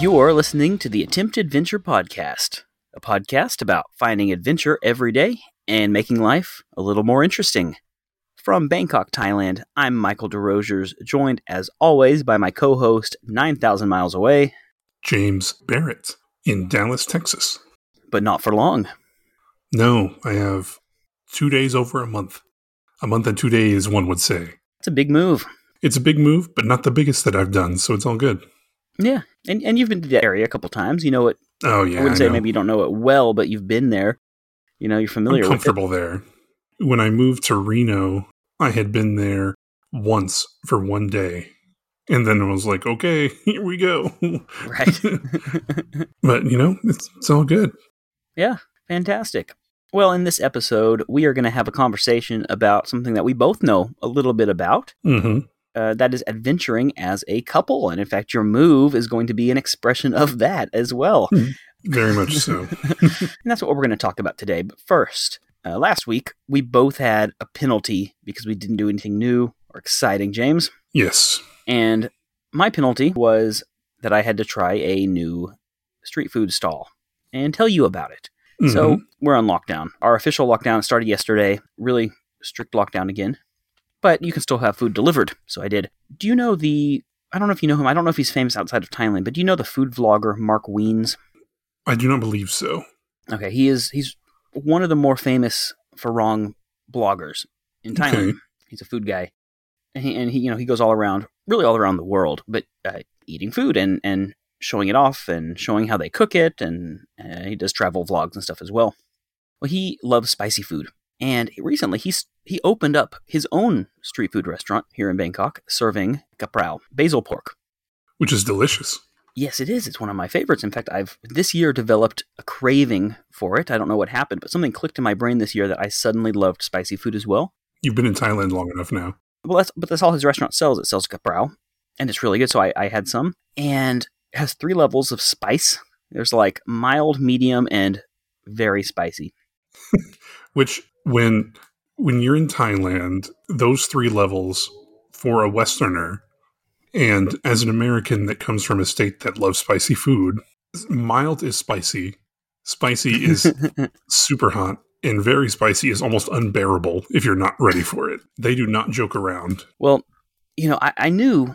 You're listening to the Attempt Adventure Podcast, a podcast about finding adventure every day and making life a little more interesting. From Bangkok, Thailand, I'm Michael DeRosiers, joined as always by my co host, 9,000 miles away, James Barrett in Dallas, Texas. but not for long. No, I have two days over a month. A month and two days, one would say. It's a big move. It's a big move, but not the biggest that I've done, so it's all good. Yeah. And, and you've been to the area a couple times. You know it. Oh, yeah. I wouldn't I say maybe you don't know it well, but you've been there. You know, you're familiar I'm with it. comfortable there. When I moved to Reno, I had been there once for one day. And then I was like, okay, here we go. Right. but, you know, it's, it's all good. Yeah, fantastic. Well, in this episode, we are going to have a conversation about something that we both know a little bit about. hmm Uh, that is adventuring as a couple. And in fact, your move is going to be an expression of that as well. Very much so. and that's what we're going to talk about today. But first, uh, last week, we both had a penalty because we didn't do anything new or exciting, James. yes. And my penalty was that I had to try a new street food stall and tell you about it. So Mhm. we're on lockdown. Our official lockdown started yesterday, really strict lockdown again. But you can still have food delivered. So I did. Do you know the I don't know if you know him. I don't know if he's famous outside of Thailand, but do you know the food vlogger Mark Wiens? I do not believe so. Okay, he is he's one of the more famous Farang bloggers in Thailand. Okay. He's a food guy. And he, and he you know, he goes all around, really all around the world, but uh, eating food and and showing it off and showing how they cook it and uh, he does travel vlogs and stuff as well. Well, he loves spicy food. And recently he's he opened up his own street food restaurant here in Bangkok serving kaprao, basil pork. Which is delicious. Yes, it is. It's one of my favorites. In fact, I've this year developed a craving for it. I don't know what happened, but something clicked in my brain this year that I suddenly loved spicy food as well. You've been in Thailand long enough now. Well, that's but that's all his restaurant sells. It sells kaprao, and it's really good. So I, I had some, and it has three levels of spice. There's like mild, medium, and very spicy. Which when when you're in Thailand, those three levels for a Westerner and as an American that comes from a state that loves spicy food, mild is spicy, spicy is super hot, and very spicy is almost unbearable if you're not ready for it. They do not joke around. Well, you know, I, I knew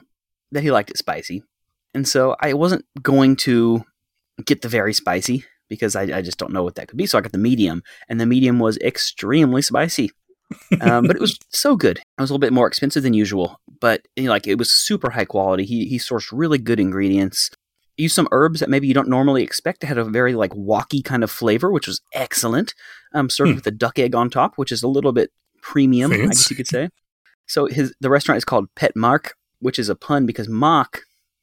that he liked it spicy, and so I wasn't going to get the very spicy because I, I just don't know what that could be. So I got the medium, and the medium was extremely spicy. Um, but it was so good. It was a little bit more expensive than usual, but you know, like it was super high quality. He he sourced really good ingredients. Used some herbs that maybe you don't normally expect. It had a very like walky kind of flavor, which was excellent. Um, served Hmm. with a duck egg on top, which is a little bit premium, I guess you could say. So his the restaurant is called Pet Mark, which is a pun because mak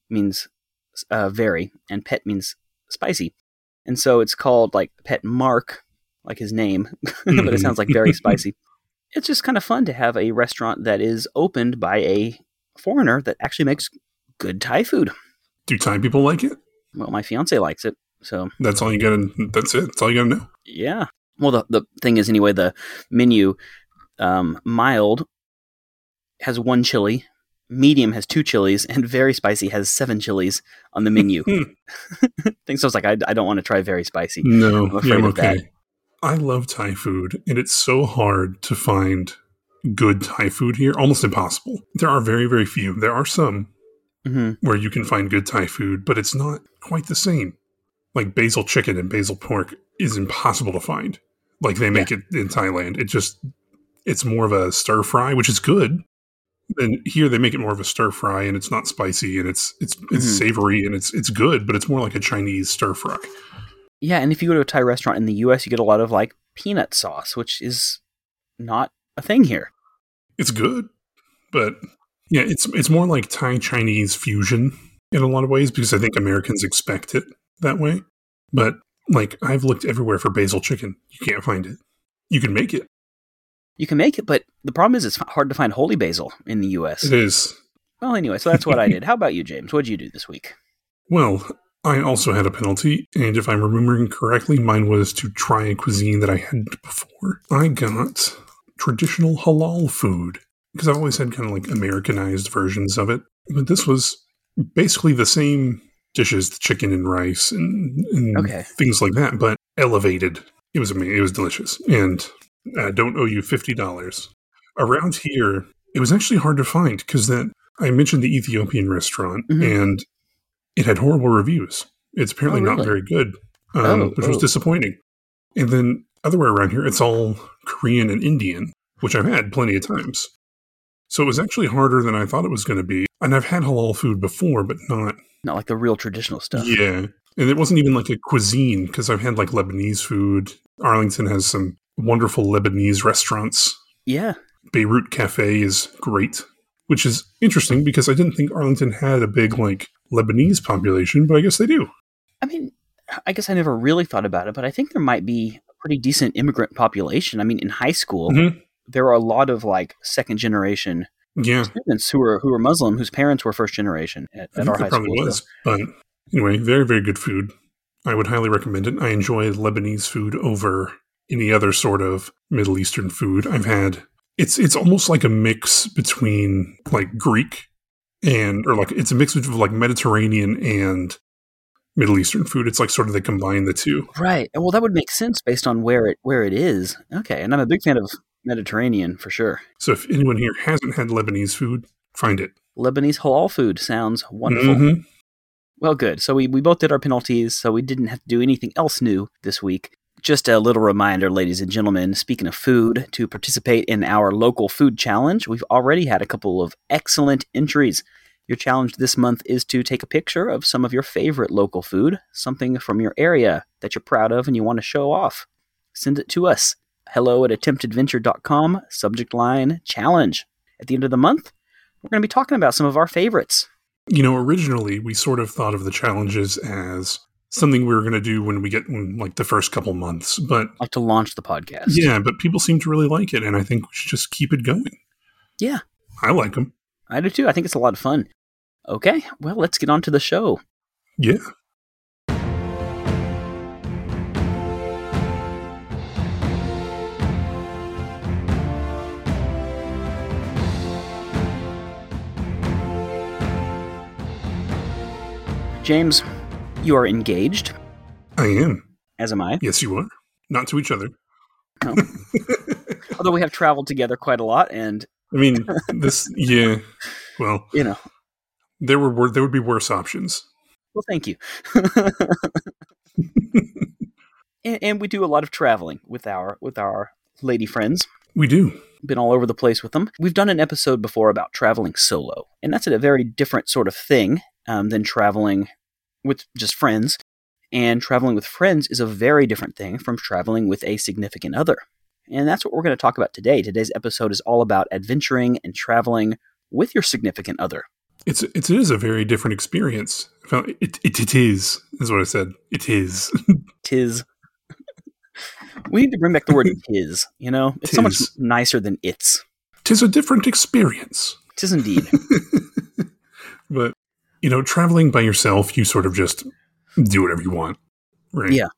means uh, very and pet means spicy, and so it's called like Pet Mark, like his name, but it Mhm. sounds like very spicy. It's just kind of fun to have a restaurant that is opened by a foreigner that actually makes good Thai food. Do Thai people like it? Well, my fiance likes it, so That's all you gotta that's it. That's all you gotta know. yeah. Well, the the thing is anyway, the menu um, mild has one chili, medium has two chilies, and very spicy has seven chilies on the menu. Hmm. think so. I was like, I, I don't want to try very spicy. No, I'm afraid yeah, I'm of that. I love Thai food, and it's so hard to find good Thai food here. Almost impossible. There are very, very few. There are some hmm where you can find good Thai food, but it's not quite the same. Like basil chicken and basil pork is impossible to find. Like they make it in Thailand. It just it's more of a stir fry, which is good. And here they make it more of a stir fry, and it's not spicy, and it's it's it's Mhm. savory, and it's it's good, but it's more like a Chinese stir fry. Yeah, and if you go to a Thai restaurant in the U.S., you get a lot of like peanut sauce, which is not a thing here. it's good, but yeah, it's it's more like Thai Chinese fusion in a lot of ways because I think Americans expect it that way. But like I've looked everywhere for basil chicken, you can't find it. You can make it. You can make it, but the problem is it's hard to find holy basil in the U.S. It is. Well, anyway, so that's what I did. How about you, James? What did you do this week? Well, I also had a penalty, and if I'm remembering correctly, mine was to try a cuisine that I hadn't before. I got traditional halal food because I've always had kind of like Americanized versions of it, but this was basically the same dishes, the chicken and rice, and, and Okay. things like that. But elevated, it was amazing. It was delicious, and I don't owe you fifty dollars. Around here, it was actually hard to find because that I mentioned the Ethiopian restaurant, Mhm. and it had horrible reviews. It's apparently Oh, not very good, um, Oh, which was oh. disappointing. And then otherwhere around here, it's all Korean and Indian, which I've had plenty of times. So it was actually harder than I thought it was going to be. And I've had halal food before, but not Not like the real traditional stuff. yeah. And it wasn't even like a cuisine because I've had like Lebanese food. Arlington has some wonderful Lebanese restaurants. Yeah. Beirut Cafe is great, which is interesting because I didn't think Arlington had a big like Lebanese population, but I guess they do. I mean, I guess I never really thought about it, but I think there might be a pretty decent immigrant population. I mean, in high school, Mhm. there are a lot of like second generation Yeah, students who are who are Muslim whose parents were first generation at, at our there high probably school. was. so- But anyway, very, very good food. I would highly recommend it. I enjoy Lebanese food over any other sort of Middle Eastern food I've had. It's it's almost like a mix between like Greek and or like it's a mix of like Mediterranean and Middle Eastern food. It's like sort of they combine the two. Right. Well, that would make sense based on where it where it is. Okay, and I'm a big fan of Mediterranean for sure. So if anyone here hasn't had Lebanese food, find it. Lebanese halal food sounds wonderful. Mhm. Well, good. So we, we both did our penalties, so we didn't have to do anything else new this week. Just a little reminder, ladies and gentlemen, speaking of food, to participate in our local food challenge, we've already had a couple of excellent entries. Your challenge this month is to take a picture of some of your favorite local food, something from your area that you're proud of and you want to show off. Send it to us. Hello at attemptadventure.com, subject line challenge. At the end of the month, we're going to be talking about some of our favorites. You know, originally we sort of thought of the challenges as something we were going to do when we get in like the first couple months, but Like to launch the podcast. Yeah, but people seem to really like it, and I think we should just keep it going. Yeah. I like them. I do too. I think it's a lot of fun. Okay, well, let's get on to the show. Yeah. James, you are engaged, I am. as am I. Yes, you are. Not to each other. No. Although we have traveled together quite a lot, and I mean, this. Yeah. Well, you know, there were there would be worse options. well, thank you. and, and we do a lot of traveling with our with our lady friends. We do. Been all over the place with them. We've done an episode before about traveling solo, and that's a very different sort of thing um, than traveling with just friends. And traveling with friends is a very different thing from traveling with a significant other. And that's what we're going to talk about today. Today's episode is all about adventuring and traveling with your significant other. It's it's it is a very different experience. It it, it is is what I said. It is. Tis. we need to bring back the word tis, you know? It's so much nicer than it's. Tis a different experience. Tis indeed. you know, traveling by yourself, you sort of just do whatever you want, right? Yeah.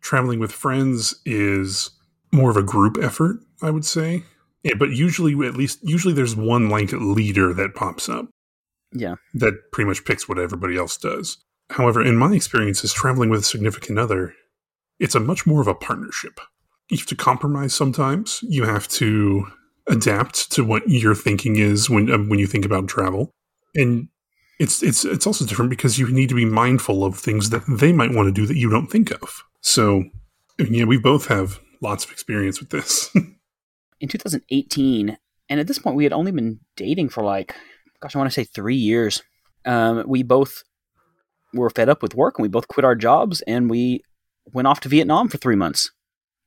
Traveling with friends is more of a group effort, I would say. Yeah, but usually, at least, usually there's one like leader that pops up yeah. that pretty much picks what everybody else does. However, in my experiences, traveling with a significant other, it's a much more of a partnership. You have to compromise sometimes. You have to adapt to what your thinking is when um, when you think about travel, and it's it's it's also different because you need to be mindful of things that they might want to do that you don't think of. So, yeah, we both have lots of experience with this. In 2018, and at this point we had only been dating for like, gosh, I want to say three years. Um, we both were fed up with work and we both quit our jobs and we went off to Vietnam for three months.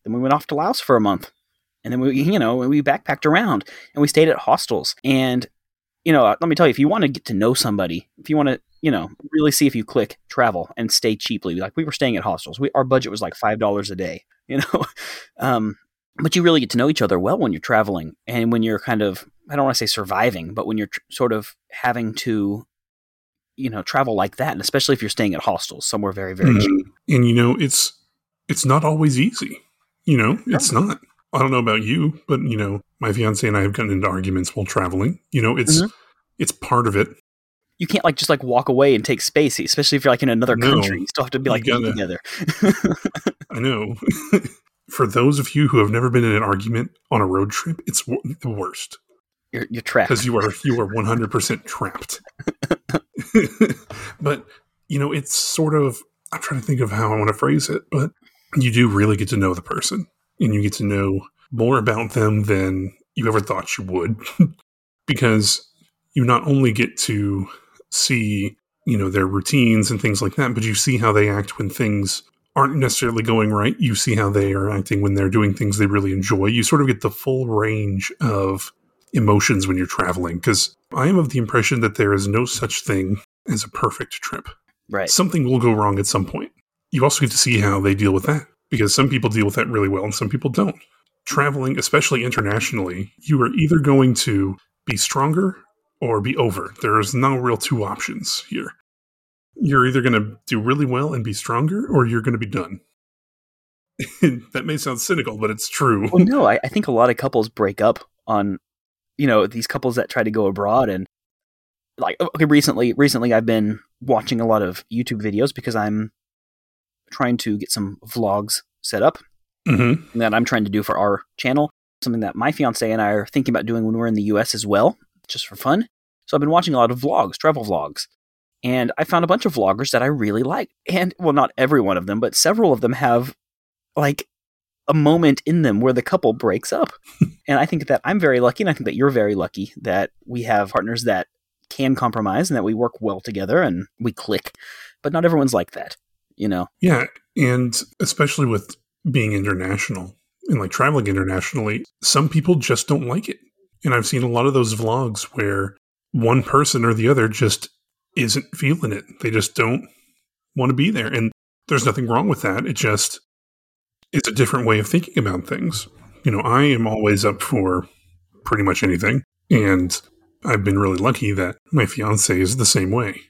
Then we went off to Laos for a month. And then we, you know, we backpacked around and we stayed at hostels. And, you know, let me tell you, if you want to get to know somebody, if you want to, you know, really see if you click, travel and stay cheaply. Like we were staying at hostels. We, our budget was like $5 a day, you know? um, but you really get to know each other well when you're traveling and when you're kind of, I don't want to say surviving, but when you're tr- sort of having to, you know, travel like that. And especially if you're staying at hostels somewhere very, very Mhm. cheap. and you know it's it's not always easy you know it's not i don't know about you but you know my fiance and i have gotten into arguments while traveling you know it's Mhm. it's part of it you can't like just like walk away and take space, especially if you're like in another No. country. You still have to be like together. I know. For those of you who have never been in an argument on a road trip, it's w- the worst you're you're trapped. because you are you are one hundred percent trapped. but you know, it's sort of. I'm trying to think of how I want to phrase it, but you do really get to know the person, and you get to know more about them than you ever thought you would, because you not only get to see you know their routines and things like that, but you see how they act when things aren't necessarily going right. You see how they are acting when they're doing things they really enjoy. You sort of get the full range of emotions when you're traveling because I am of the impression that there is no such thing as a perfect trip. right. Something will go wrong at some point. You also get to see how they deal with that because some people deal with that really well and some people don't. Traveling, especially internationally, you are either going to be stronger or be over. There's no real two options here. You're either going to do really well and be stronger or you're going to be done. that may sound cynical, but it's true. Well, no, I, I think a lot of couples break up on, you know, these couples that try to go abroad and like okay, recently, recently I've been watching a lot of YouTube videos because I'm trying to get some vlogs set up hmm that I'm trying to do for our channel. Something that my fiance and I are thinking about doing when we're in the US as well, just for fun. So I've been watching a lot of vlogs, travel vlogs. And I found a bunch of vloggers that I really like. And well, not every one of them, but several of them have like a moment in them where the couple breaks up. and I think that I'm very lucky, and I think that you're very lucky that we have partners that can compromise and that we work well together and we click. But not everyone's like that, you know? Yeah, and especially with being international and like traveling internationally, some people just don't like it. And I've seen a lot of those vlogs where one person or the other just isn't feeling it. They just don't want to be there. And there's nothing wrong with that. It just it's a different way of thinking about things. You know, I am always up for pretty much anything. And I've been really lucky that my fiance is the same way.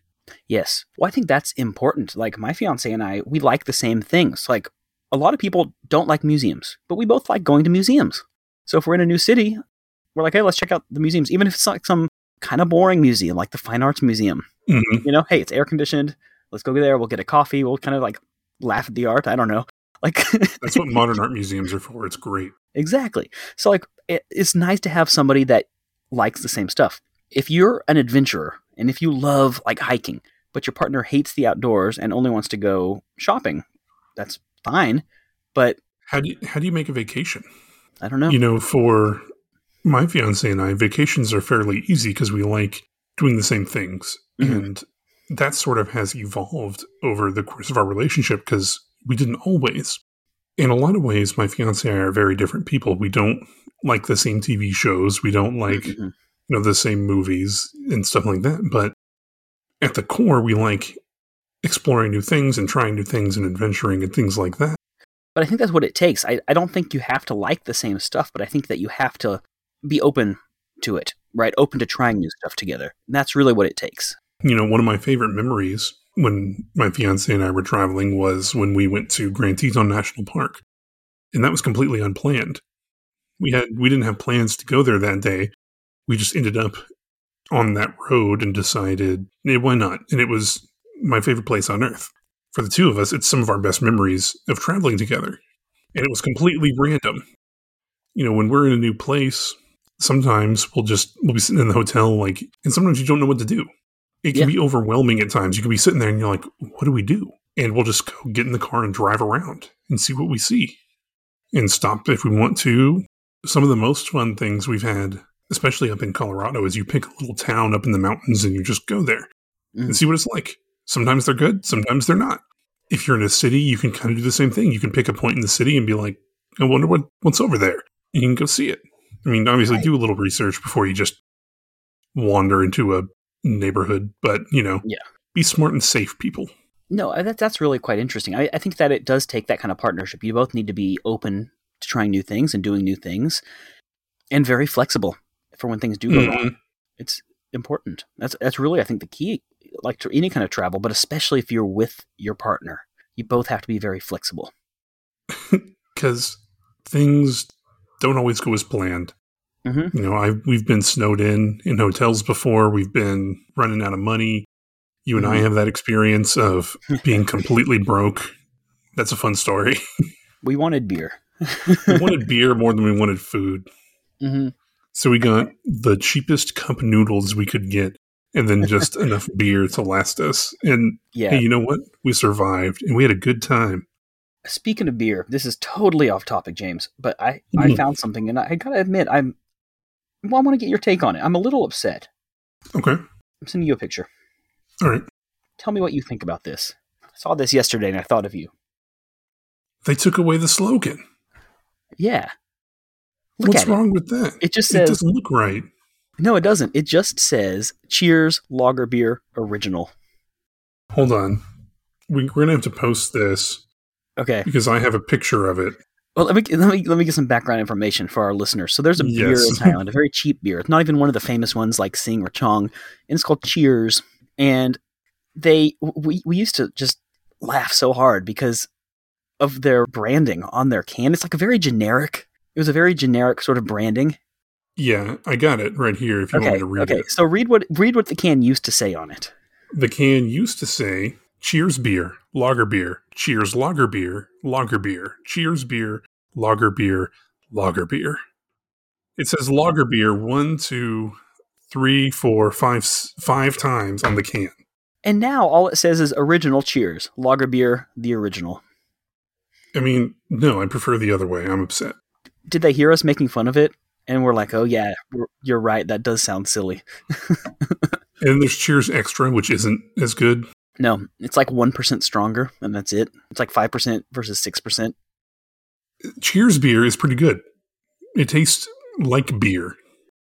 Yes. Well, I think that's important. Like my fiance and I, we like the same things. Like a lot of people don't like museums, but we both like going to museums. So if we're in a new city, we're like, hey, let's check out the museums, even if it's like some kind of boring museum, like the Fine Arts Museum. hmm You know, hey, it's air conditioned. Let's go there. We'll get a coffee. We'll kind of like laugh at the art. I don't know. Like That's what modern art museums are for. It's great. Exactly. So like it, it's nice to have somebody that likes the same stuff. If you're an adventurer and if you love like hiking, but your partner hates the outdoors and only wants to go shopping, that's fine. But How do you, how do you make a vacation? I don't know. You know, for my fiance and I, vacations are fairly easy because we like doing the same things. Mhm. And that sort of has evolved over the course of our relationship because we didn't always. In a lot of ways, my fiance and I are very different people. We don't like the same TV shows. We don't like, you Mhm. know, the same movies and stuff like that. But at the core, we like exploring new things and trying new things and adventuring and things like that. But I think that's what it takes. I, I don't think you have to like the same stuff, but I think that you have to be open to it, right? Open to trying new stuff together. And that's really what it takes. you know, one of my favorite memories when my fiance and I were traveling was when we went to Grand Teton National Park. And that was completely unplanned. We had we didn't have plans to go there that day. We just ended up on that road and decided, hey, why not? And it was my favorite place on earth. For the two of us, it's some of our best memories of traveling together. And it was completely random. You know, when we're in a new place, sometimes we'll just we'll be sitting in the hotel like and sometimes you don't know what to do it can Yeah. be overwhelming at times. You can be sitting there and you're like, what do we do? And we'll just go get in the car and drive around and see what we see and stop if we want to. Some of the most fun things we've had, especially up in Colorado, is you pick a little town up in the mountains and you just go there Mm. and see what it's like. Sometimes they're good, sometimes they're not. If you're in a city, you can kind of do the same thing. You can pick a point in the city and be like, I wonder what, what's over there. And you can go see it. I mean, obviously, Right. do a little research before you just wander into a neighborhood, but you know, Yeah. be smart and safe, people. No, that, that's really quite interesting. I, I think that it does take that kind of partnership. You both need to be open to trying new things and doing new things and very flexible for when things do go Mm-hmm. wrong. It's important. That's that's really I think the key like to any kind of travel, but especially if you're with your partner. You both have to be very flexible. Because things don't always go as planned. Mhm. You know, I we've been snowed in in hotels before. We've been running out of money. You and I Mhm. have that experience of being completely broke. That's a fun story. We wanted beer. we wanted beer more than we wanted food. hmm So we got the cheapest cup noodles we could get and then just enough beer to last us. And Yeah. hey, you know what? We survived and we had a good time. Speaking of beer, this is totally off topic, James, but I, I Mhm. found something and I, I gotta admit, I'm well, I want to get your take on it. I'm a little upset. Okay. I'm sending you a picture. All right. Tell me what you think about this. I saw this yesterday and I thought of you. They took away the slogan. Yeah. Look What's at wrong with that? it. It just It says doesn't look right. no, it doesn't. It just says Cheers Lager Beer Original. Hold on. We, we're going to have to post this Okay. because I have a picture of it. Well, let me let me let me get some background information for our listeners. So there's a beer in Thailand, a very cheap beer. It's not even one of the famous ones like Sing or Chang, and it's called Cheers. And they we we used to just laugh so hard because of their branding on their can. It's like a very generic. It was a very generic sort of branding. Yeah, I got it right here if you want me to read okay. it. Okay. So read what read what the can used to say on it. The can used to say Cheers beer, lager beer, Cheers lager beer, lager beer, Cheers beer, lager beer, lager beer. It says lager beer one, two, three, four, five, five times on the can. And now all it says is original Cheers Lager Beer, the original. I mean, no, I prefer the other way. I'm upset. Did they hear us making fun of it? And we're like, oh yeah, you're right. That does sound silly. And there's Cheers extra, which isn't as good. No, it's like one percent stronger, and that's it. It's like five percent versus six percent. Cheers beer is pretty good. It tastes like beer.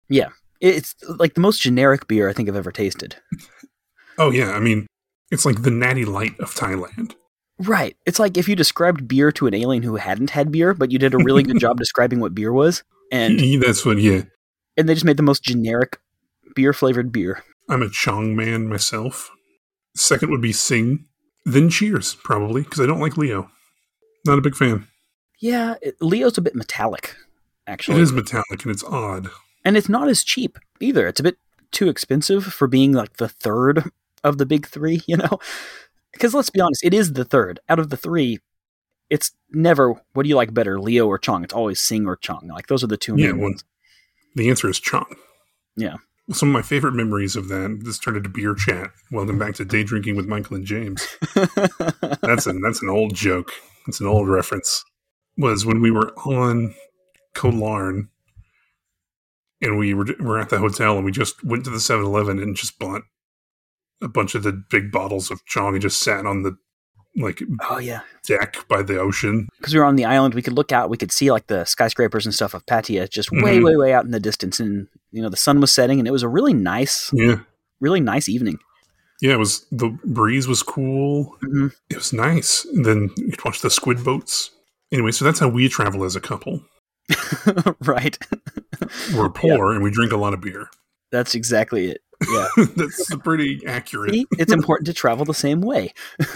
Yeah, it's like the most generic beer I think I've ever tasted. Oh yeah, I mean, it's like the natty light of Thailand. Right. It's like if you described beer to an alien who hadn't had beer, but you did a really good job describing what beer was, and That's what. Yeah, and they just made the most generic beer flavored beer. I'm a Chang man myself. Second would be Sing, then Cheers probably because I don't like Leo. Not a big fan. Yeah, it, Leo's a bit metallic, actually, It is metallic and it's odd. and it's not as cheap either. It's a bit too expensive for being like the third of the big three, you know. Because let's be honest, it is the third out of the three. It's never what do you like better, Leo or Chang? It's always Sing or Chang. Like those are the two Yeah, well, ones. The answer is Chang. Yeah. Some of my favorite memories of that. This turned into beer chat. Welcome back to day drinking with Michael and James. That's an that's an old joke. It's an old reference. Was when we were on Koh Larn and we were were at the hotel and we just went to the 7-Eleven and just bought a bunch of the big bottles of Chang and just sat on the like oh yeah, deck by the ocean. because we were on the island, we could look out, we could see like the skyscrapers and stuff of Pattaya just way, Mhm. way, way out in the distance, and you know the sun was setting, and it was a really nice, Yeah. really nice evening. Yeah, it was the breeze was cool. hmm It was nice. And then you could watch the squid boats. Anyway, so that's how we travel as a couple. right, We're poor and we drink a lot of beer. that's exactly it. Yeah, that's pretty accurate. See? it's important to travel the same way.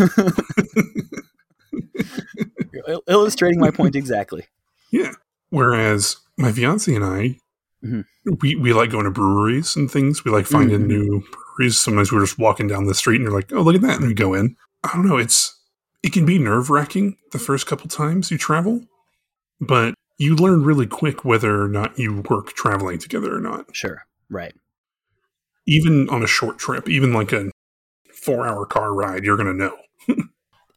Illustrating my point exactly. Yeah. Whereas my fiance and I, Mhm. we, we like going to breweries and things. We like finding Mhm. new breweries. Sometimes we're just walking down the street and you're like, oh, look at that. And we go in. I don't know. It's, it can be nerve wracking the first couple times you travel, but you learn really quick whether or not you work traveling together or not. Sure, right. Even on a short trip, even like a four hour car ride, you're going to know.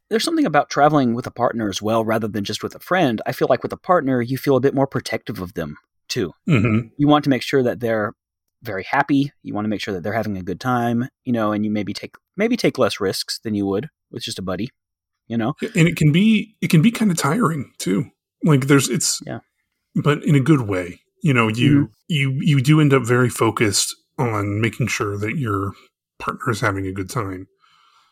There's something about traveling with a partner as well, rather than just with a friend. I feel like with a partner, you feel a bit more protective of them too. hmm You want to make sure that they're very happy. You want to make sure that they're having a good time, you know, and you maybe take maybe take less risks than you would with just a buddy, you know. and it can be it can be kind of tiring too like there's it's Yeah. but in a good way you know you you you do end up very focused on making sure that your partner is having a good time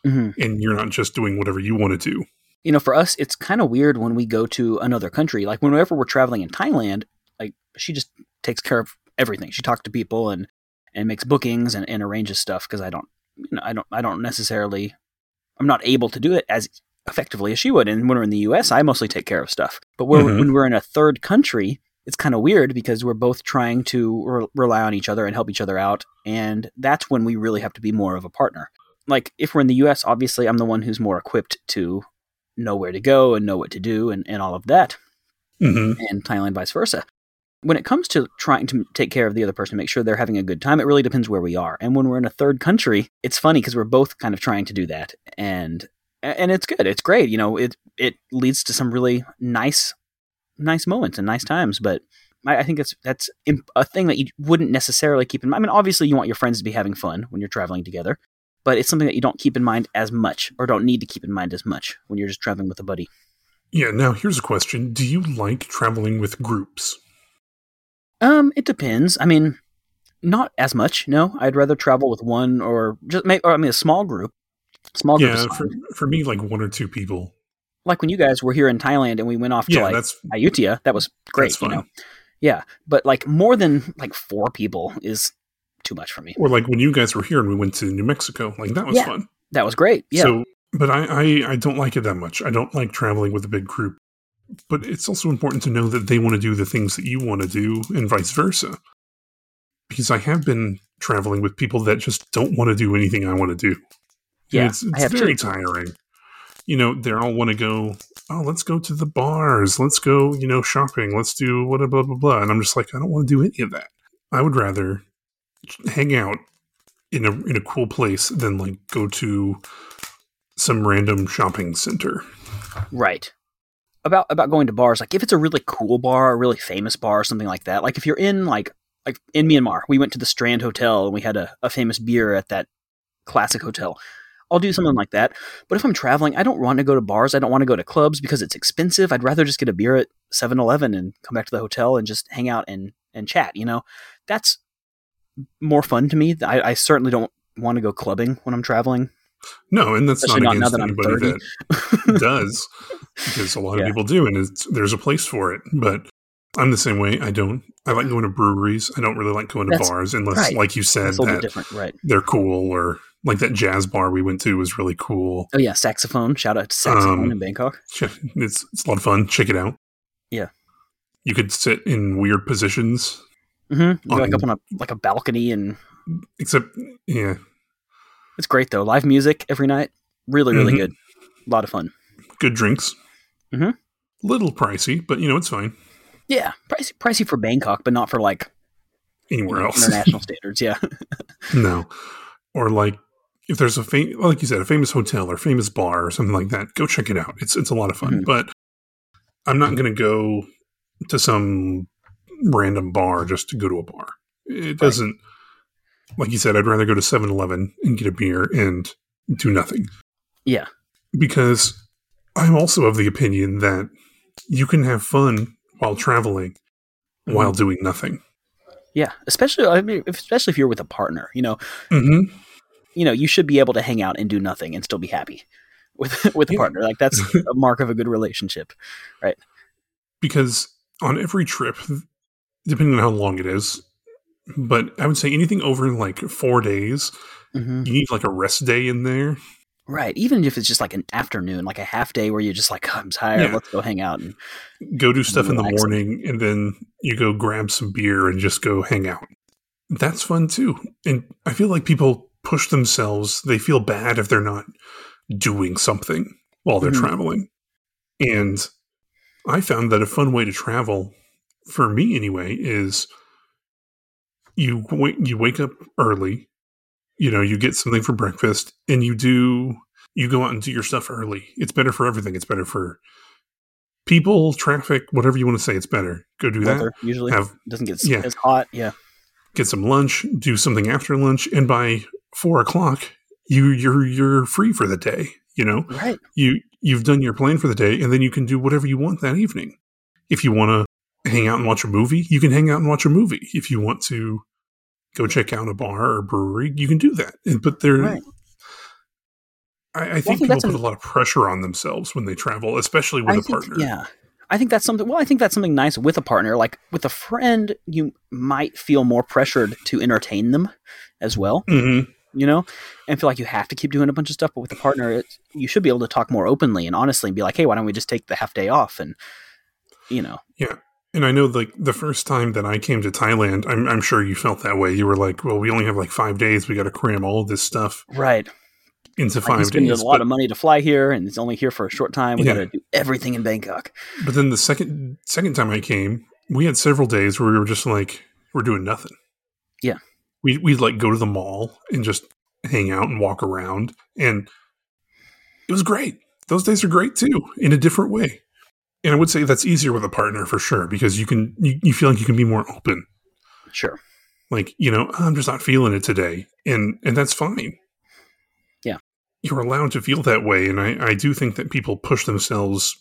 hmm and you're not just doing whatever you want to do You know, for us, it's kind of weird when we go to another country. Like whenever we're traveling in Thailand, like she just takes care of everything. She talks to people and and makes bookings and, and arranges stuff because I don't, you know, I don't, I don't necessarily, I'm not able to do it as effectively as she would. And when we're in the U.S., I mostly take care of stuff. But Mhm. when we're in a third country, it's kind of weird because we're both trying to re- rely on each other and help each other out. And that's when we really have to be more of a partner. Like if we're in the US, obviously I'm the one who's more equipped to know where to go and know what to do and, and all of that. hmm And Thailand, vice versa. When it comes to trying to take care of the other person, make sure they're having a good time, it really depends where we are. And when we're in a third country, it's funny because we're both kind of trying to do that. And and it's good. It's great. You know, it it leads to some really nice nice moments and nice times. But I, I think it's that's imp- a thing that you wouldn't necessarily keep in mind. I mean, obviously, you want your friends to be having fun when you're traveling together, but it's something that you don't keep in mind as much, or don't need to keep in mind as much when you're just traveling with a buddy. Yeah. Now here's a question: Do you like traveling with groups? Um, it depends. I mean, not as much. No, I'd rather travel with one or just make, or I mean, a small group. Small group. Yeah, for for me, like one or two people. Like when you guys were here in Thailand and we went off to Yeah, like that's Ayutthaya, that was great. That's You know, yeah, but like more than like four people is too much for me. or like when you guys were here and we went to New Mexico. Like that was Yeah. fun. That was great. Yeah, So, but I, I I don't like it that much. I don't like traveling with a big group. But it's also important to know that they want to do the things that you want to do, and vice versa. Because I have been traveling with people that just don't want to do anything I want to do. And Yeah, it's, I it's have very too. tiring. You know, they all want to go. Oh, let's go to the bars. Let's go. You know, shopping. Let's do what blah blah blah. And I'm just like, I don't want to do any of that. I would rather hang out in a in a cool place than like go to some random shopping center. right. About about going to bars, like if it's a really cool bar, a really famous bar, something like that. Like if you're in like like in Myanmar, we went to the Strand Hotel and we had a, a famous beer at that classic hotel. I'll do something like that. But if I'm traveling, I don't want to go to bars. I don't want to go to clubs because it's expensive. I'd rather just get a beer at 7-Eleven and come back to the hotel and just hang out and, and chat, you know? That's more fun to me. I, I certainly don't want to go clubbing when I'm traveling. No, and that's Especially not against anybody that does, because a lot Yeah. of people do, and it's, there's a place for it. But I'm the same way. I don't. I like going to breweries. I don't really like going to That's- bars unless, right. like you said, that different, right? they're cool or like that jazz bar we went to was really cool. Oh yeah, saxophone. Shout out to saxophone Um, in Bangkok. It's it's a lot of fun. Check it out. Yeah. You could sit in weird positions, Mm-hmm. like up on a like a balcony, and except yeah, it's great though. Live music every night, really really Mhm. good. A lot of fun. good drinks. Mhm. Little pricey, but you know it's fine. Yeah, pricey pricey for Bangkok, but not for like Anywhere else, international standards. Yeah, no. Or like if there's a fam- like you said, a famous hotel or famous bar or something like that, go check it out. It's it's a lot of fun. Mhm. But I'm not going to go to some random bar just to go to a bar. It doesn't. Like you said, I'd rather go to 7-Eleven and get a beer and do nothing. yeah, because I'm also of the opinion that you can have fun while traveling Mhm. while doing nothing. yeah. Especially I mean, if- especially if you're with a partner. You know, Mm-hmm. You know, you should be able to hang out and do nothing and still be happy with with a Yeah. partner. Like that's a mark of a good relationship. Right? Because on every trip, depending on how long it is, but I would say anything over like four days, hmm you need like a rest day in there. Right. Even if it's just like an afternoon, like a half day where you're just like, "Oh, I'm tired. Yeah. Let's go hang out. And Go do stuff in the morning, and then you go grab some beer and just go hang out. That's fun too. And I feel like people push themselves. They feel bad if they're not doing something while they're Mhm. traveling. And I found that a fun way to travel, for me anyway, is you wake, you wake up early, you know, you get something for breakfast, and you do you go out and do your stuff early. It's better for everything. It's better for people, traffic, whatever you want to say. It's better. Go do that. usually Have doesn't get yeah. as hot. Yeah. get some lunch, do something after lunch, and by four o'clock, you you're you're free for the day. You know, Right. you you've done your plan for the day, and then you can do whatever you want that evening. If you want to hang out and watch a movie, you can hang out and watch a movie. If you want to go check out a bar or brewery, you can do that. And- But there, Right. I, I I think think people put a- a lot of pressure on themselves when they travel, especially with I a think, partner. yeah. I think that's something. Well, I think that's something nice with a partner. Like with a friend, you might feel more pressured to entertain them as well. hmm You know, and feel like you have to keep doing a bunch of stuff. But with a partner, it, you should be able to talk more openly and honestly, and be like, "Hey, why don't we just take the half day off?" And you know, Yeah. And I know, like the first time that I came to Thailand, I'm, I'm sure you felt that way. You were like, "Well, we only have like five days. We got to cram all of this stuff Right. into Like, five spend days." a lot But, of money to fly here, and it's only here for a short time. We Yeah. got to do everything in Bangkok. but then the second second time I came, we had several days where we were just like, we're doing nothing. Yeah. We we'd like go to the mall and just hang out and walk around, and it was great. Those days are great too, in a different way. And I would say that's easier with a partner for sure because you can you, you feel like you can be more open. Sure. like you know i'm just not feeling it today and and that's fine Yeah. you're allowed to feel that way and i i do think that people push themselves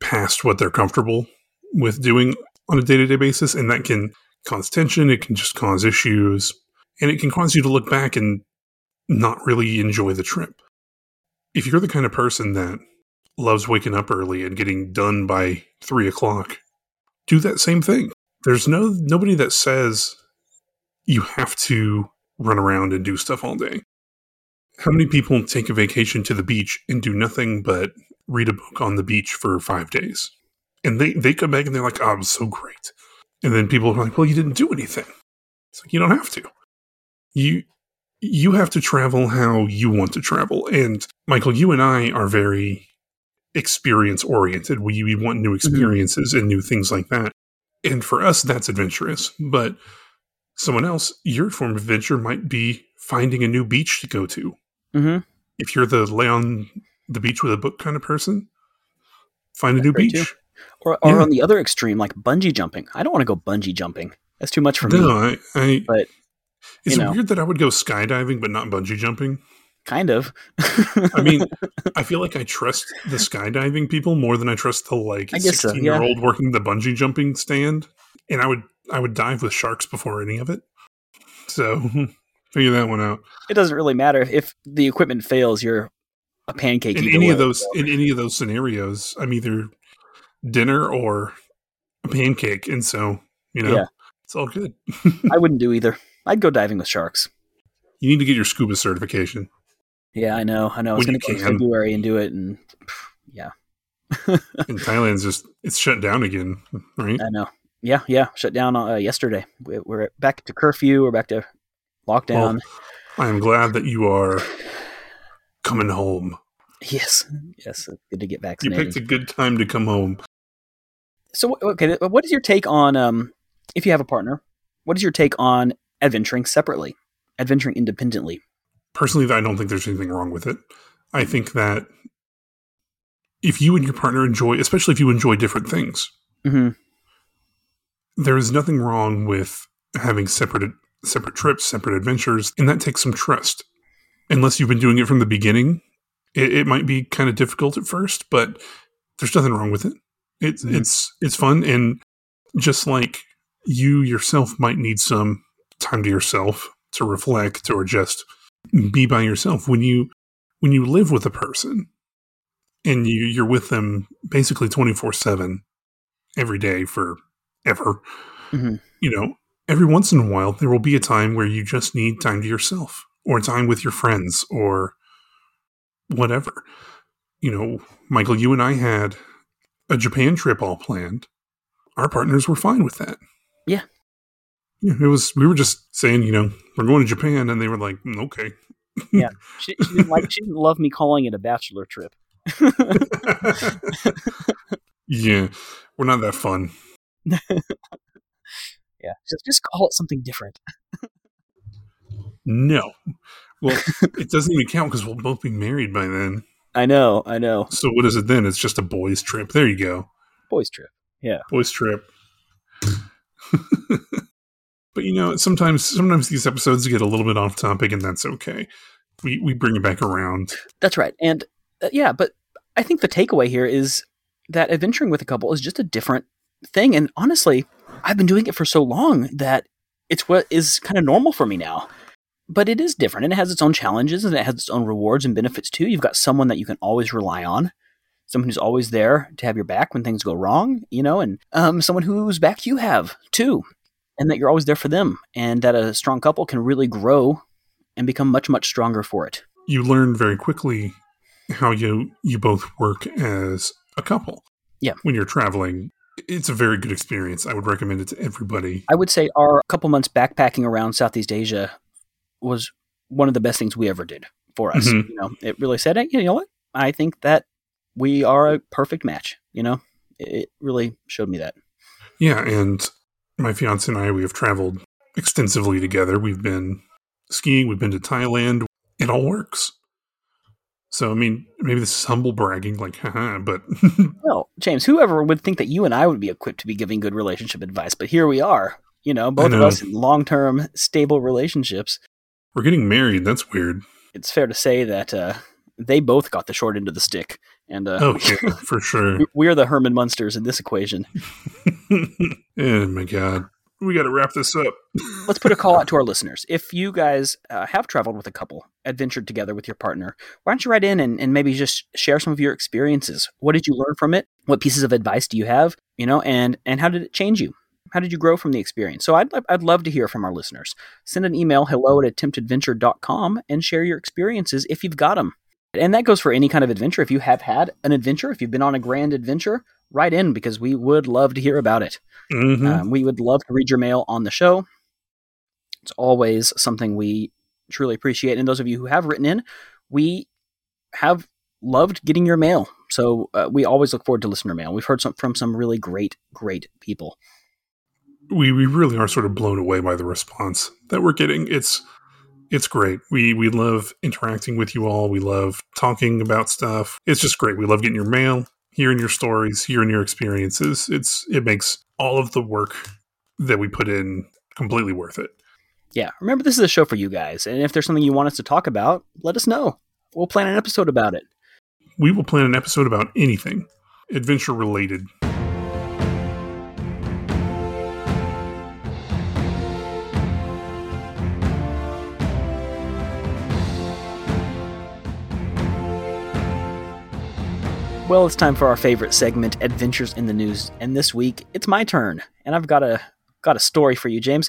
past what they're comfortable with doing on a day-to-day basis and that can cause tension it can just cause issues and it can cause you to look back and not really enjoy the trip if you're the kind of person that loves waking up early and getting done by three o'clock do that same thing there's no nobody that says you have to run around and do stuff all day. How many people take a vacation to the beach and do nothing but read a book on the beach for five days? And they, they come back and they're like, oh, was so great. And then people are like, well, you didn't do anything. It's like, you don't have to. You, you have to travel how you want to travel. And Michael, you and I are very experience oriented. We, we want new experiences and new things like that. And for us, that's adventurous. But someone else, your form of adventure might be finding a new beach to go to. hmm If you're the lay on the beach with a book kind of person, find a That's new beach. Or, or Yeah. on the other extreme, like bungee jumping. I don't want to go bungee jumping. That's too much for me. No, I, I But, it's know. weird that I would go skydiving but not bungee jumping. Kind of. I mean, I feel like I trust the skydiving people more than I trust the like guess so, sixteen year old working the bungee jumping stand. And I would I would dive with sharks before any of it. So figure that one out. it doesn't really matter if the equipment fails. You're a pancake. in any of those in any of those scenarios i'm either dinner or a pancake and so you know Yeah. it's all good I wouldn't do either. I'd go diving with sharks. you need to get your scuba certification Yeah, I know. I know. I was going to go in. February and do it, and yeah, and thailand's just it's shut down again right I know. Yeah, yeah. Shut down uh, yesterday. We- We're back to curfew. We're back to lockdown. i am glad that you are coming home yes, yes. Good to get back so you picked a good time to come home So, okay, what is your take on um, if you have a partner? What is your take on adventuring separately, adventuring independently? personally i don't think there's anything wrong with it i think that if you and your partner enjoy especially if you enjoy different things hmm there is nothing wrong with having separate separate trips, separate adventures, and that takes some trust. Unless you've been doing it from the beginning, it, it might be kind of difficult at first, but there's nothing wrong with it. It's Mhm. it's it's fun, and just like you yourself might need some time to yourself to reflect or just be by yourself when you when you live with a person and you you're with them basically 24/7 every day for ever Mhm. you know every once in a while there will be a time where you just need time to yourself or time with your friends or whatever you know michael you and i had a japan trip all planned our partners were fine with that Yeah. yeah it was we were just saying you know we're going to japan and they were like "Mm, okay She, she didn't like. She didn't love me calling it a bachelor trip. yeah we're not that fun Yeah, just just call it something different. no well it doesn't even count because we'll both be married by then I know. I know. so what is it then it's just a boys trip there you go Boys trip. Yeah. Boys trip. but you know, sometimes sometimes these episodes get a little bit off topic, and that's okay. We we bring it back around. That's right. And uh, yeah, but I think the takeaway here is that adventuring with a couple is just a different thing. And honestly, I've been doing it for so long that it's what is kind of normal for me now. But it is different and it has its own challenges and it has its own rewards and benefits too. You've got someone that you can always rely on, someone who's always there to have your back when things go wrong, you know, and um, someone whose back you have too, and that you're always there for them, and that a strong couple can really grow and become much, much stronger for it. You learn very quickly how you you both work as a couple. Yeah. when you're traveling It's a very good experience. I would recommend it to everybody. I would say our couple months backpacking around Southeast Asia was one of the best things we ever did for us. Mhm. You know, it really said, hey, you know what? I think that we are a perfect match. You know, it really showed me that. Yeah, and my fiance and I, we have traveled extensively together. We've been skiing, we've been to Thailand. It all works. So, I mean, maybe this is humble bragging, like, haha, but Well, James, whoever would think that you and I would be equipped to be giving good relationship advice, but here we are. You know, both of us in long-term, stable relationships. We're getting married. That's weird. It's fair to say that uh, they both got the short end of the stick, and uh, Oh, yeah, for sure. we're the Herman Munsters in this equation. oh, my God. We got to wrap this up. Let's put a call out to our listeners. If you guys uh, have traveled with a couple, adventured together with your partner, why don't you write in and, and maybe just share some of your experiences? What did you learn from it? What pieces of advice do you have? You know, and and how did it change you? How did you grow from the experience? So I'd, I'd love to hear from our listeners. Send an email, hello at attemptadventure.com, and share your experiences if you've got them. And that goes for any kind of adventure. If you have had an adventure, if you've been on a grand adventure, write in because we would love to hear about it. Mhm. Um, we would love to read your mail on the show. It's always something we truly appreciate. And those of you who have written in, we have loved getting your mail. So uh, we always look forward to listener mail. We've heard some, from some really great, great people. We we really are sort of blown away by the response that we're getting. It's it's great. We we love interacting with you all. We love talking about stuff. It's just great. We love getting your mail, hearing your stories, hearing your experiences. It's it makes all of the work that we put in completely worth it. Yeah, remember this is a show for you guys. And if there's something you want us to talk about, let us know. We'll plan an episode about it. We will plan an episode about anything adventure related. Well, it's time for our favorite segment, Adventures in the News. And this week, it's my turn. And I've got a got a story for you, James.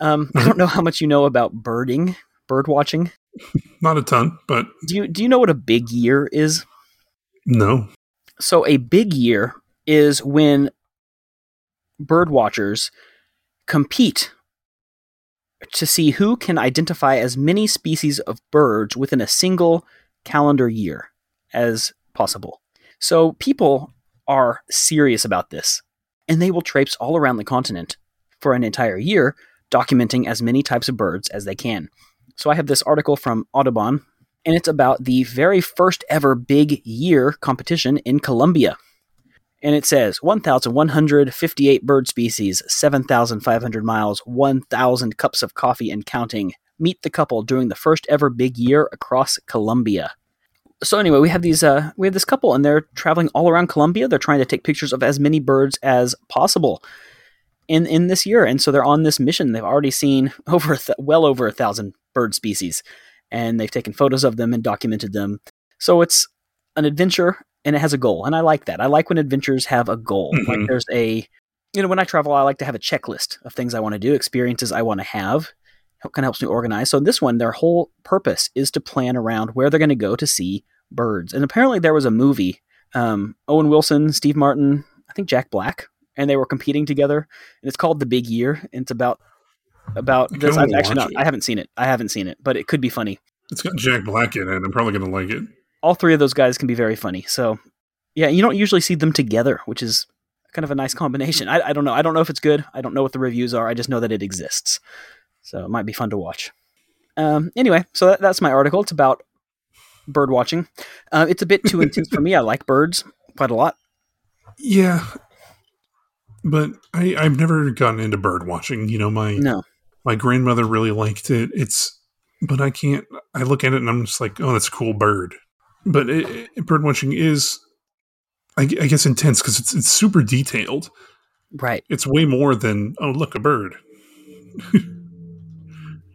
Um, I don't know how much you know about birding, bird watching. Not a ton, but Do you do you know what a big year is? no. So a big year is when bird watchers compete to see who can identify as many species of birds within a single calendar year as possible. So people are serious about this, and they will traipse all around the continent for an entire year, documenting as many types of birds as they can. So I have this article from Audubon, and it's about the very first ever big year competition in Colombia. And it says 1,158 bird species, 7,500 miles, 1,000 cups of coffee and counting. Meet the couple during the first ever big year across Colombia. So anyway, we have these uh, we have this couple, and they're traveling all around Colombia. They're trying to take pictures of as many birds as possible in in this year, and so they're on this mission. They've already seen over th- well over a thousand bird species, and they've taken photos of them and documented them. So it's an adventure, and it has a goal, and I like that. I like when adventures have a goal. Like Mhm. there's a, you know, when I travel, I like to have a checklist of things I want to do, experiences I want to have. Kind of helps me organize. So in this one, their whole purpose is to plan around where they're going to go to see birds. And apparently there was a movie, um, Owen Wilson, Steve Martin, I think Jack Black, and they were competing together. And it's called The Big Year. And it's about about this. I've actually not, it. I haven't seen it. I haven't seen it, but it could be funny. It's got Jack Black in it. I'm probably going to like it. All three of those guys can be very funny. So yeah, you don't usually see them together, which is kind of a nice combination. I, I don't know. I don't know if it's good. I don't know what the reviews are. I just know that it exists. So it might be fun to watch. Um, anyway, so that, that's my article. It's about bird watching. Uh, it's a bit too intense for me. I like birds quite a lot. Yeah. But I, I've never gotten into bird watching. You know, my No, my grandmother really liked it. It's, but I can't. I look at it and I'm just like, oh, that's a cool bird. But it, it, bird watching is, I, I guess, intense because it's it's super detailed. right. It's way more than oh, look, a bird.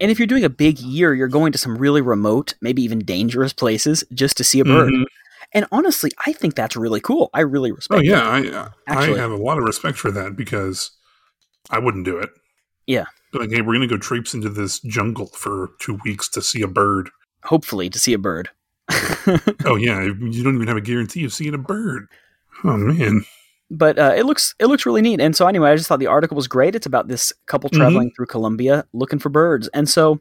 And if you're doing a big year, you're going to some really remote, maybe even dangerous places just to see a bird. Mhm. And honestly, I think that's really cool. I really respect. Oh yeah, I Actually. I have a lot of respect for that because I wouldn't do it. Yeah. But like, hey, we're gonna go traipse into this jungle for two weeks to see a bird. Hopefully, to see a bird. Oh yeah, you don't even have a guarantee of seeing a bird. Oh man, but uh, it looks it looks really neat. And so anyway, I just thought the article was great. It's about this couple traveling through Colombia looking for birds. And so,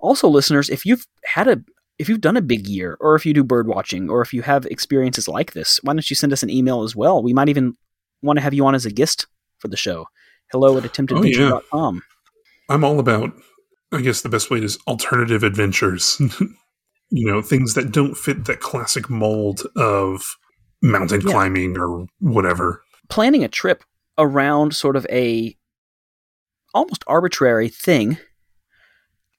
also listeners, if you've had a if you've done a big year, or if you do bird watching, or if you have experiences like this, why don't you send us an email as well? We might even want to have you on as a guest for the show. Hello at attemptadventure.com. I'm all about, I guess the best way is alternative adventures. you know, things that don't fit that classic mold of mountain Yeah. climbing or whatever. Planning a trip around sort of a almost arbitrary thing,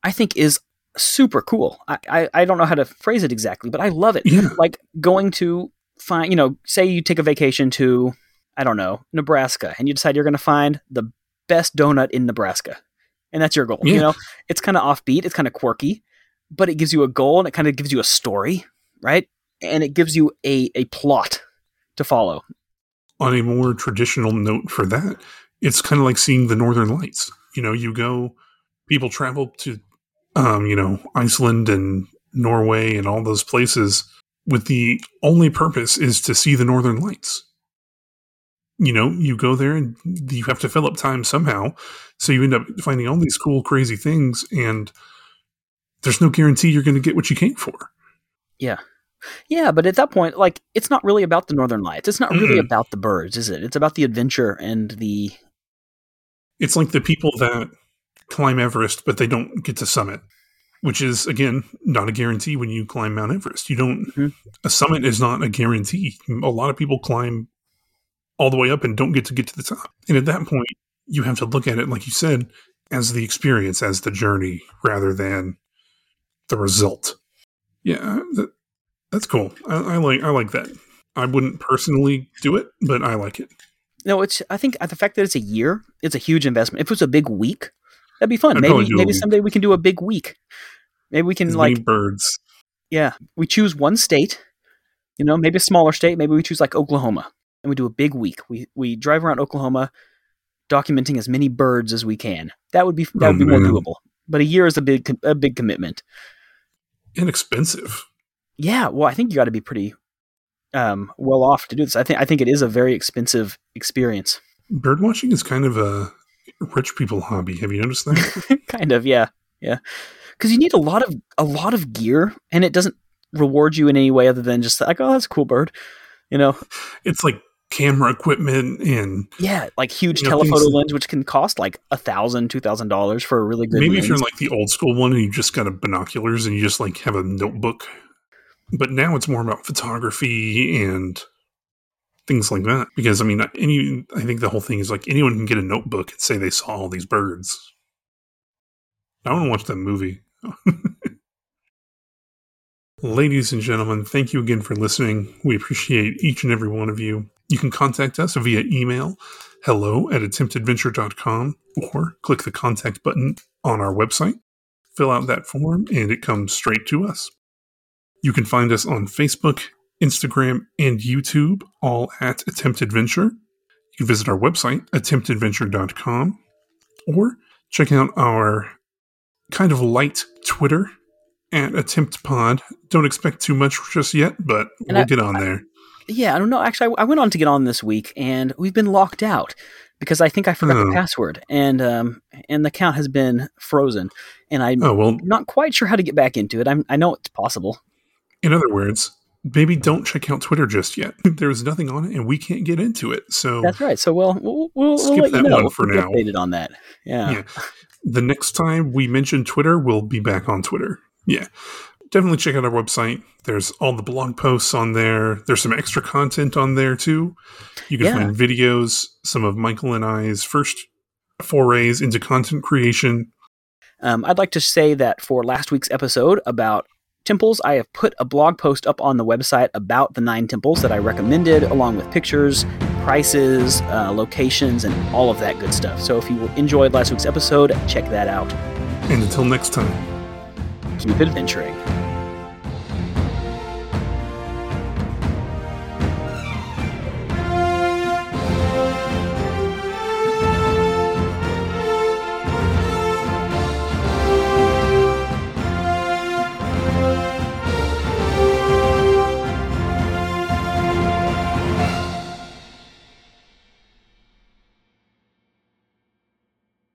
I think is super cool. I, I, I don't know how to phrase it exactly, but I love it. Yeah. Like going to find, you know, say you take a vacation to, I don't know, Nebraska, and you decide you're going to find the best donut in Nebraska. And that's your goal. You know, it's kind of offbeat, it's kind of quirky, but it gives you a goal and it kind of gives you a story, right? And it gives you a, a plot to follow. On a more traditional note for that, it's kind of like seeing the Northern Lights. You know, you go, people travel to, um, you know, Iceland and Norway and all those places with the only purpose is to see the Northern Lights. You know, you go there and you have to fill up time somehow. So you end up finding all these cool, crazy things, and there's no guarantee you're going to get what you came for. Yeah. Yeah, but at that point, like, it's not really about the Northern Lights. It's not really Mm-mm. about the birds, is it? It's about the adventure and the. It's like the people that climb Everest, but they don't get to summit, which is again not a guarantee when you climb Mount Everest. You don't. Mhm. A summit is not a guarantee. A lot of people climb all the way up and don't get to get to the top. And at that point, you have to look at it, like you said, as the experience, as the journey, rather than the result. Yeah, that, that's cool. I, I like. I like that. I wouldn't personally do it, but I like it. No, it's. I think the fact that it's a year, it's a huge investment. If it was a big week, that'd be fun. I'd maybe maybe someday we can do a big week. Maybe we can like birds. yeah, we choose one state. You know, maybe a smaller state. Maybe we choose like Oklahoma, and we do a big week. We we drive around Oklahoma, documenting as many birds as we can. That would be that Oh, would be oh, more doable. But a year is a big a big commitment. Inexpensive. Yeah, well, I think you got to be pretty um, well off to do this. I think I think it is a very expensive experience. Bird watching is kind of a rich people hobby. Have you noticed that? kind of, yeah, yeah. Because you need a lot of a lot of gear, and it doesn't reward you in any way other than just like, oh, that's a cool bird, you know? it's like camera equipment and Yeah, like huge You know, telephoto lens, which can cost like a thousand, two thousand dollars for a really good. maybe if you're lens. like the old school one and you just got a binoculars and you just like have a notebook. But now it's more about photography and things like that. Because I mean, any I think the whole thing is like anyone can get a notebook and say they saw all these birds. I want to watch that movie. Ladies and gentlemen, thank you again for listening. We appreciate each and every one of you. You can contact us via email hello at attemptadventure.com or click the contact button on our website. Fill out that form and it comes straight to us. You can find us on Facebook, Instagram, and YouTube, all at Attempt Adventure. You can visit our website, attemptadventure.com, or check out our kind of light Twitter at Attempt Pod. Don't expect too much just yet, but And we'll I- get on there. yeah, I don't know. Actually, I, I went on to get on this week, and we've been locked out because I think I forgot Oh. the password, and um, and the account has been frozen, and I'm Oh, well, not quite sure how to get back into it. I'm, I know it's possible. In other words, maybe don't check out Twitter just yet. There's nothing on it and we can't get into it. So That's right. So we'll we'll, we'll, we'll Skip let you that know. one We'll for now. Updated on that. Yeah. Yeah. the next time we mention Twitter, we'll be back on Twitter. Yeah. Definitely check out our website. There's all the blog posts on there. There's some extra content on there too. You can Yeah. find videos, some of Michael and I's first forays into content creation. Um, I'd like to say that for last week's episode about temples, I have put a blog post up on the website about the nine temples that I recommended, along with pictures, prices, uh, locations, and all of that good stuff. So if you enjoyed last week's episode, check that out. And until next time. Keep adventuring.